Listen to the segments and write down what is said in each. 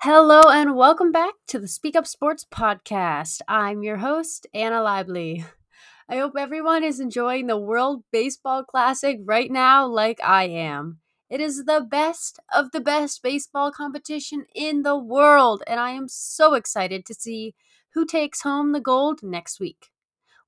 Hello and welcome back to the Speak Up Sports podcast. I'm your host, Anna Lively. I hope everyone is enjoying the World Baseball Classic right now, like I am. It is the best of the best baseball competition in the world, and I am so excited to see who takes home the gold next week.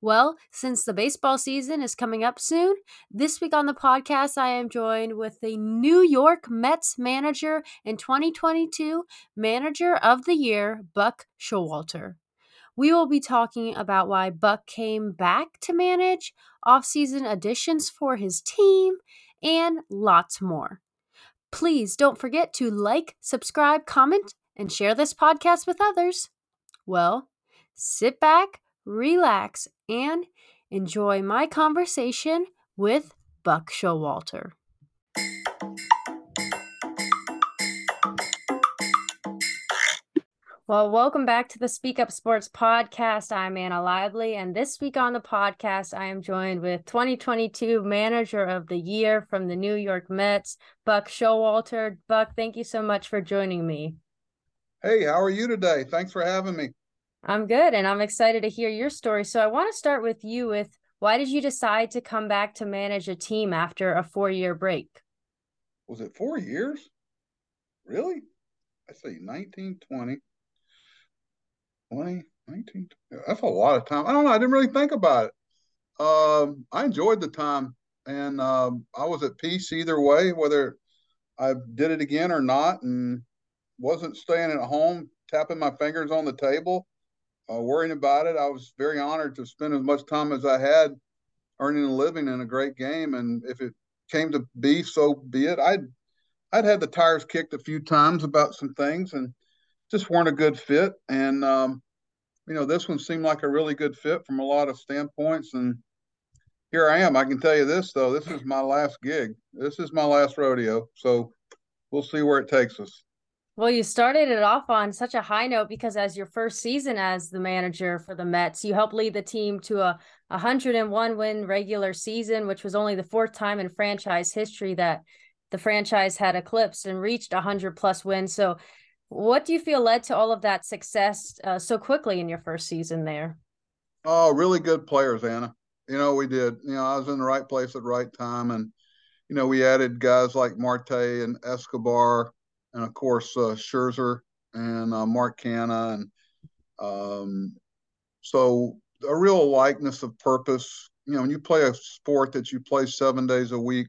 Well, since the baseball season is coming up soon, this week on the podcast, I am joined with the New York Mets manager and 2022 Manager of the Year, Buck Showalter. We will be talking about why Buck came back to manage, offseason additions for his team, and lots more. Please don't forget to like, subscribe, comment, and share this podcast with others. Well, sit back, relax, and enjoy my conversation with Buck Showalter. Well, welcome back to the Speak Up Sports podcast. I'm Anna Lively, and this week on the podcast, I am joined with 2022 Manager of the Year from the New York Mets, Buck Showalter. Buck, thank you so much for joining me. Hey, how are you today? Thanks for having me. I'm good, and I'm excited to hear your story. So, I want to start with you with why did you decide to come back to manage a team after a four year break? Was it four years? Really? I say 1920. 20, 19, that's a lot of time. I don't know. I didn't really think about it. Um, I enjoyed the time and um, I was at peace either way, whether I did it again or not, and wasn't staying at home tapping my fingers on the table, uh, worrying about it. I was very honored to spend as much time as I had earning a living in a great game. And if it came to be, so be it. I'd I'd had the tires kicked a few times about some things, and just weren't a good fit. And um, you know, this one seemed like a really good fit from a lot of standpoints. And here I am. I can tell you this though, this is my last gig. This is my last rodeo. So we'll see where it takes us. Well, you started it off on such a high note because as your first season as the manager for the Mets, you helped lead the team to a 101 win regular season, which was only the fourth time in franchise history that the franchise had eclipsed and reached 100 plus wins. So what do you feel led to all of that success uh, so quickly in your first season there? Oh, really good players, Anna. You know, we did. You know, I was in the right place at the right time, and you know, we added guys like Marte and Escobar, and of course uh, Scherzer and uh, Mark Canha, and um, so a real likeness of purpose. You know, when you play a sport that you play seven days a week,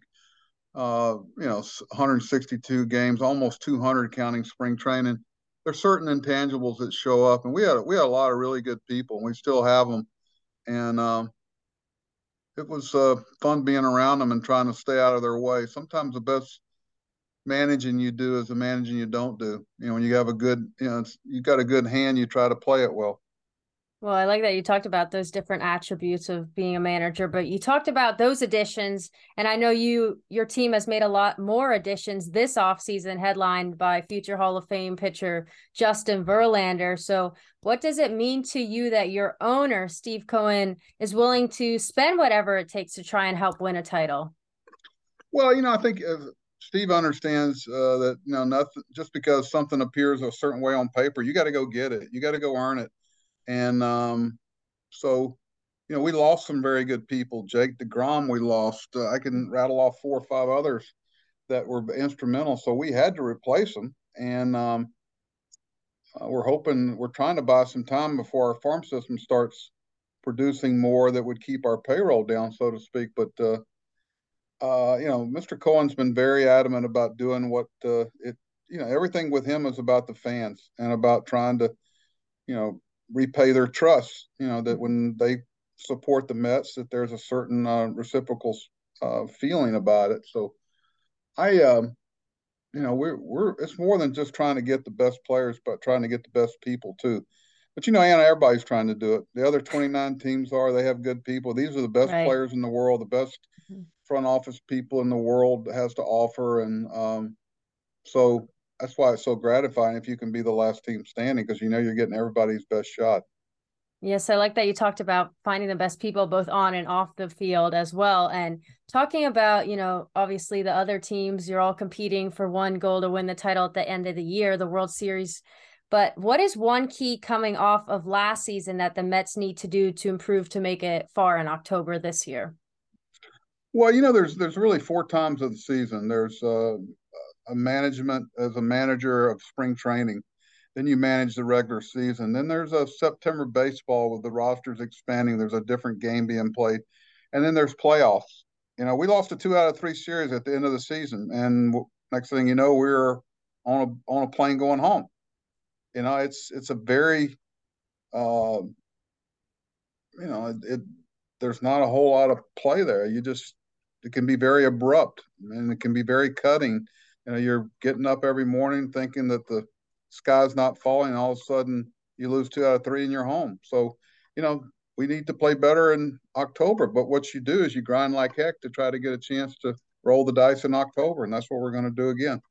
uh, you know, 162 games, almost 200 counting spring training. There's certain intangibles that show up, and we had we had a lot of really good people, and we still have them. And um, it was uh, fun being around them and trying to stay out of their way. Sometimes the best managing you do is the managing you don't do. You know, when you have a good, you know, you've got a good hand, you try to play it well. Well, I like that you talked about those different attributes of being a manager, but you talked about those additions. And I know you your team has made a lot more additions this offseason, headlined by future Hall of Fame pitcher Justin Verlander. So what does it mean to you that your owner, Steve Cohen, is willing to spend whatever it takes to try and help win a title? Well, you know, I think uh, Steve understands uh, that you know nothing just because something appears a certain way on paper, you got to go get it. You got to go earn it and um, so, you know, we lost some very good people. Jake DeGrom, we lost. Uh, I can rattle off four or five others that were instrumental. So we had to replace them. And um, uh, we're hoping, we're trying to buy some time before our farm system starts producing more that would keep our payroll down, so to speak. But, uh, uh, you know, Mr. Cohen's been very adamant about doing what uh, it, you know, everything with him is about the fans and about trying to, you know, repay their trust. You know that when they support the Mets, that there's a certain uh, reciprocal uh, feeling about it. So, I, um, you know, we're we're it's more than just trying to get the best players, but trying to get the best people too. But you know, Anna, everybody's trying to do it. The other 29 teams are. They have good people. These are the best right. players in the world, the best mm-hmm. Front office people in the world has to offer, and um, so that's why it's so gratifying if you can be the last team standing because you know you're getting everybody's best shot. Yes, I like that you talked about finding the best people both on and off the field as well. And talking about, you know, obviously the other teams, you're all competing for one goal to win the title at the end of the year, the World Series. But what is one key coming off of last season that the Mets need to do to improve to make it far in October this year? Well, you know, there's there's really four times of the season. There's uh, a management as a manager of spring training then you manage the regular season. Then there's a September baseball with the rosters expanding. There's a different game being played, and then there's playoffs. You know, we lost a two out of three series at the end of the season, and next thing you know, we're on a on a plane going home. You know, it's it's a very, uh, you know, it, it there's not a whole lot of play there. You just it can be very abrupt and it can be very cutting. You know, you're getting up every morning thinking that the sky's not falling, and all of a sudden you lose two out of three in your home. So, you know, we need to play better in October. But what you do is you grind like heck to try to get a chance to roll the dice in October, and that's what we're going to do again.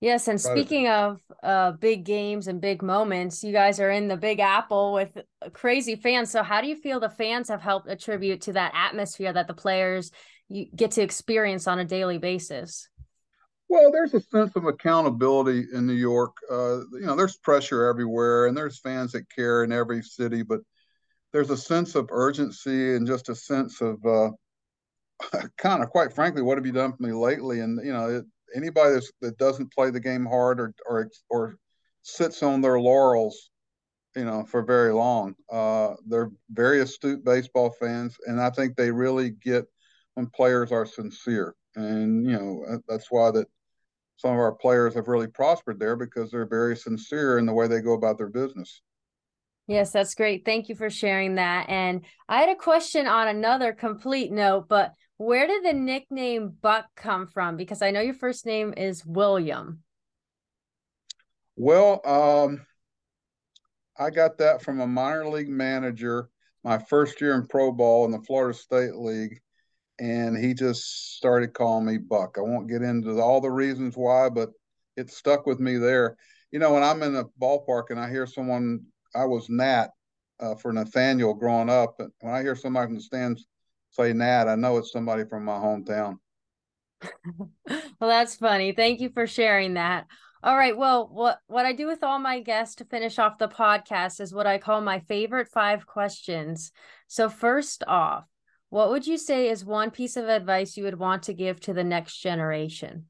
Yes, and speaking of uh, big games and big moments, you guys are in the Big Apple with crazy fans. So, how do you feel the fans have helped attribute to that atmosphere that the players you get to experience on a daily basis? Well, there's a sense of accountability in New York. Uh, you know, there's pressure everywhere, and there's fans that care in every city, but there's a sense of urgency and just a sense of uh, kind of, quite frankly, what have you done for me lately? And you know, it, anybody that doesn't play the game hard or or or sits on their laurels, you know, for very long, uh, they're very astute baseball fans, and I think they really get when players are sincere and you know that's why that some of our players have really prospered there because they're very sincere in the way they go about their business. Yes, that's great. Thank you for sharing that. And I had a question on another complete note, but where did the nickname Buck come from? Because I know your first name is William. Well, um, I got that from a minor league manager my first year in pro ball in the Florida State League and he just started calling me Buck. I won't get into all the reasons why, but it stuck with me there. You know, when I'm in a ballpark and I hear someone, I was Nat uh, for Nathaniel growing up, and when I hear somebody from the stands say Nat, I know it's somebody from my hometown. well, that's funny. Thank you for sharing that. All right. Well, what what I do with all my guests to finish off the podcast is what I call my favorite five questions. So first off, what would you say is one piece of advice you would want to give to the next generation?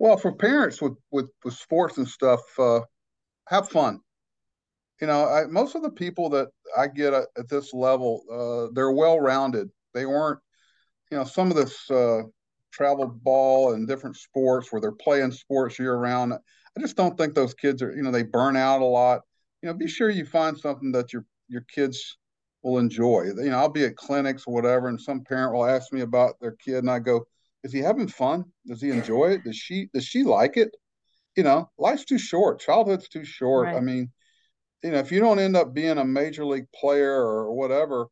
Well, for parents with with, with sports and stuff, uh, have fun. You know, I, most of the people that I get at, at this level, uh, they're well rounded. They weren't, you know, some of this uh, travel ball and different sports where they're playing sports year round. I just don't think those kids are, you know, they burn out a lot. You know, be sure you find something that your your kids will enjoy. You know, I'll be at clinics or whatever, and some parent will ask me about their kid, and I go, "Is he having fun? Does he enjoy it? Does she does she like it? You know, life's too short. Childhood's too short. Right. I mean, you know, if you don't end up being a major league player or whatever,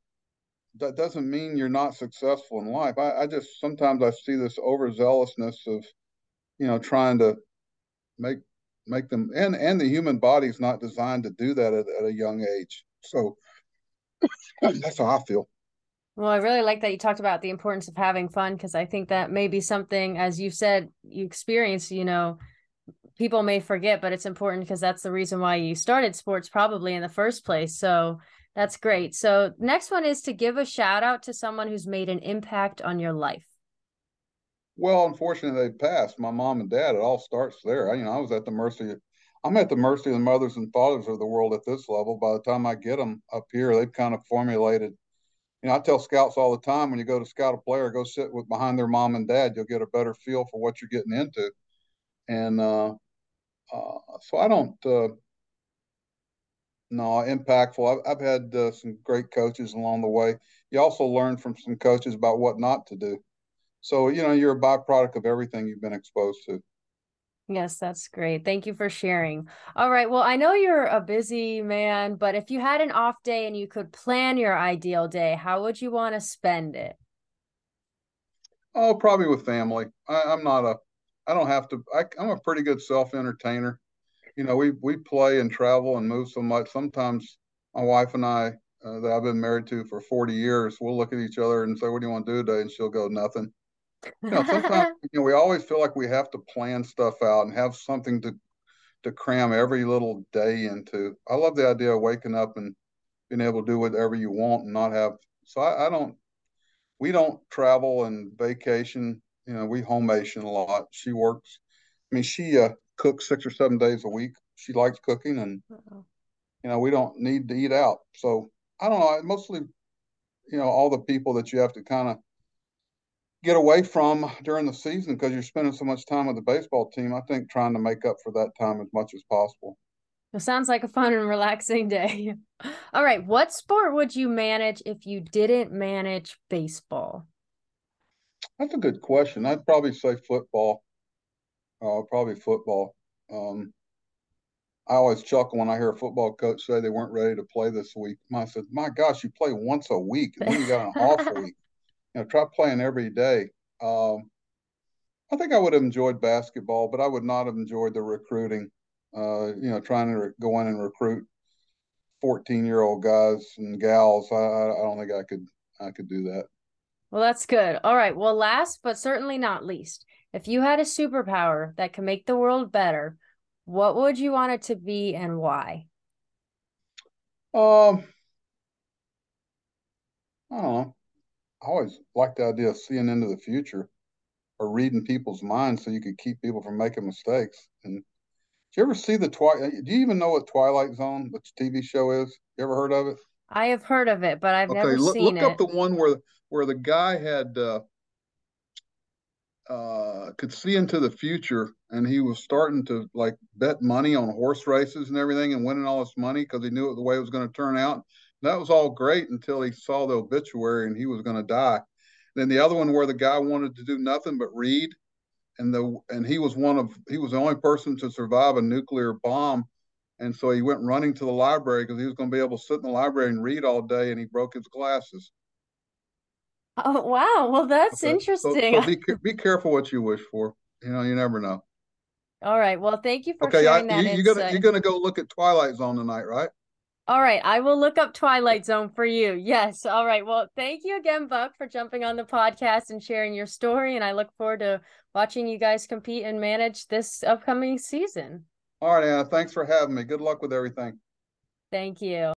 that doesn't mean you're not successful in life. I, I just sometimes I see this overzealousness of, you know, trying to make make them and and the human body is not designed to do that at, at a young age. So That's how I feel. Well, I really like that you talked about the importance of having fun because I think that may be something, as you said, you experience, you know, people may forget, but it's important because that's the reason why you started sports probably in the first place. So that's great. So, next one is to give a shout out to someone who's made an impact on your life. Well, unfortunately, they passed. My mom and dad. It all starts there. I, you know, I was at the mercy I'm at the mercy of the mothers and fathers of the world at this level. By the time I get them up here, they've kind of formulated. You know, I tell scouts all the time when you go to scout a player, go sit with behind their mom and dad. You'll get a better feel for what you're getting into. And uh, uh, so I don't. Uh, no, impactful. I've, I've had uh, some great coaches along the way. You also learn from some coaches about what not to do. So you know, you're a byproduct of everything you've been exposed to. Yes, that's great. Thank you for sharing. All right. Well, I know you're a busy man, but if you had an off day and you could plan your ideal day, how would you want to spend it? Oh, probably with family. I, am not a, I don't have to, I, I'm a pretty good self entertainer. You know, we, we play and travel and move so much. Sometimes my wife and I uh, that I've been married to for 40 years, we'll look at each other and say, "What do you want to do today?" And she'll go, "Nothing." You know, sometimes you know we always feel like we have to plan stuff out and have something to to cram every little day into. I love the idea of waking up and being able to do whatever you want and not have. So I, I don't. We don't travel and vacation. You know, we homation a lot. She works. I mean, she uh, cooks six or seven days a week. She likes cooking, and Uh-oh. you know, we don't need to eat out. So I don't know. Mostly, you know, all the people that you have to kind of get away from during the season because you're spending so much time with the baseball team. I think trying to make up for that time as much as possible. It sounds like a fun and relaxing day. All right. What sport would you manage if you didn't manage baseball? That's a good question. I'd probably say football. Uh, probably football. Um, I always chuckle when I hear a football coach say they weren't ready to play this week. I said, "My gosh, you play once a week, and then you got an off week. You know, try playing every day." Um, I think I would have enjoyed basketball, but I would not have enjoyed the recruiting. Uh, you know, trying to go in and recruit fourteen-year-old guys and gals. I, I don't think I could. I could do that. Well, that's good. All right. Well, last but certainly not least, if you had a superpower that could make the world better, what would you want it to be and why? Um, I don't know. I always like the idea of seeing into the future or reading people's minds so you could keep people from making mistakes. And did you ever see the Twilight? Do you even know what Twilight Zone, the TV show is? You ever heard of it? I have heard of it, but I've okay, never look, seen look it. Look up the one where where the guy had uh, uh, could see into the future, and he was starting to like bet money on horse races and everything, and winning all this money because he knew it, the way it was going to turn out. That was all great until he saw the obituary and he was going to die. Then the other one where the guy wanted to do nothing but read, and the and he was one of he was the only person to survive a nuclear bomb, and so he went running to the library because he was going to be able to sit in the library and read all day, and he broke his glasses. Oh wow! Well, that's okay. interesting. So, so be be careful what you wish for. You know, you never know. All right. Well, thank you for okay, sharing I, that. You, are gonna you're gonna go look at Twilight Zone tonight, right? All right. I will look up Twilight Zone for you. Yes. All right. Well, thank you again, Buck, for jumping on the podcast and sharing your story. And I look forward to watching you guys compete and manage this upcoming season. All right, Anna. Thanks for having me. Good luck with everything. Thank you.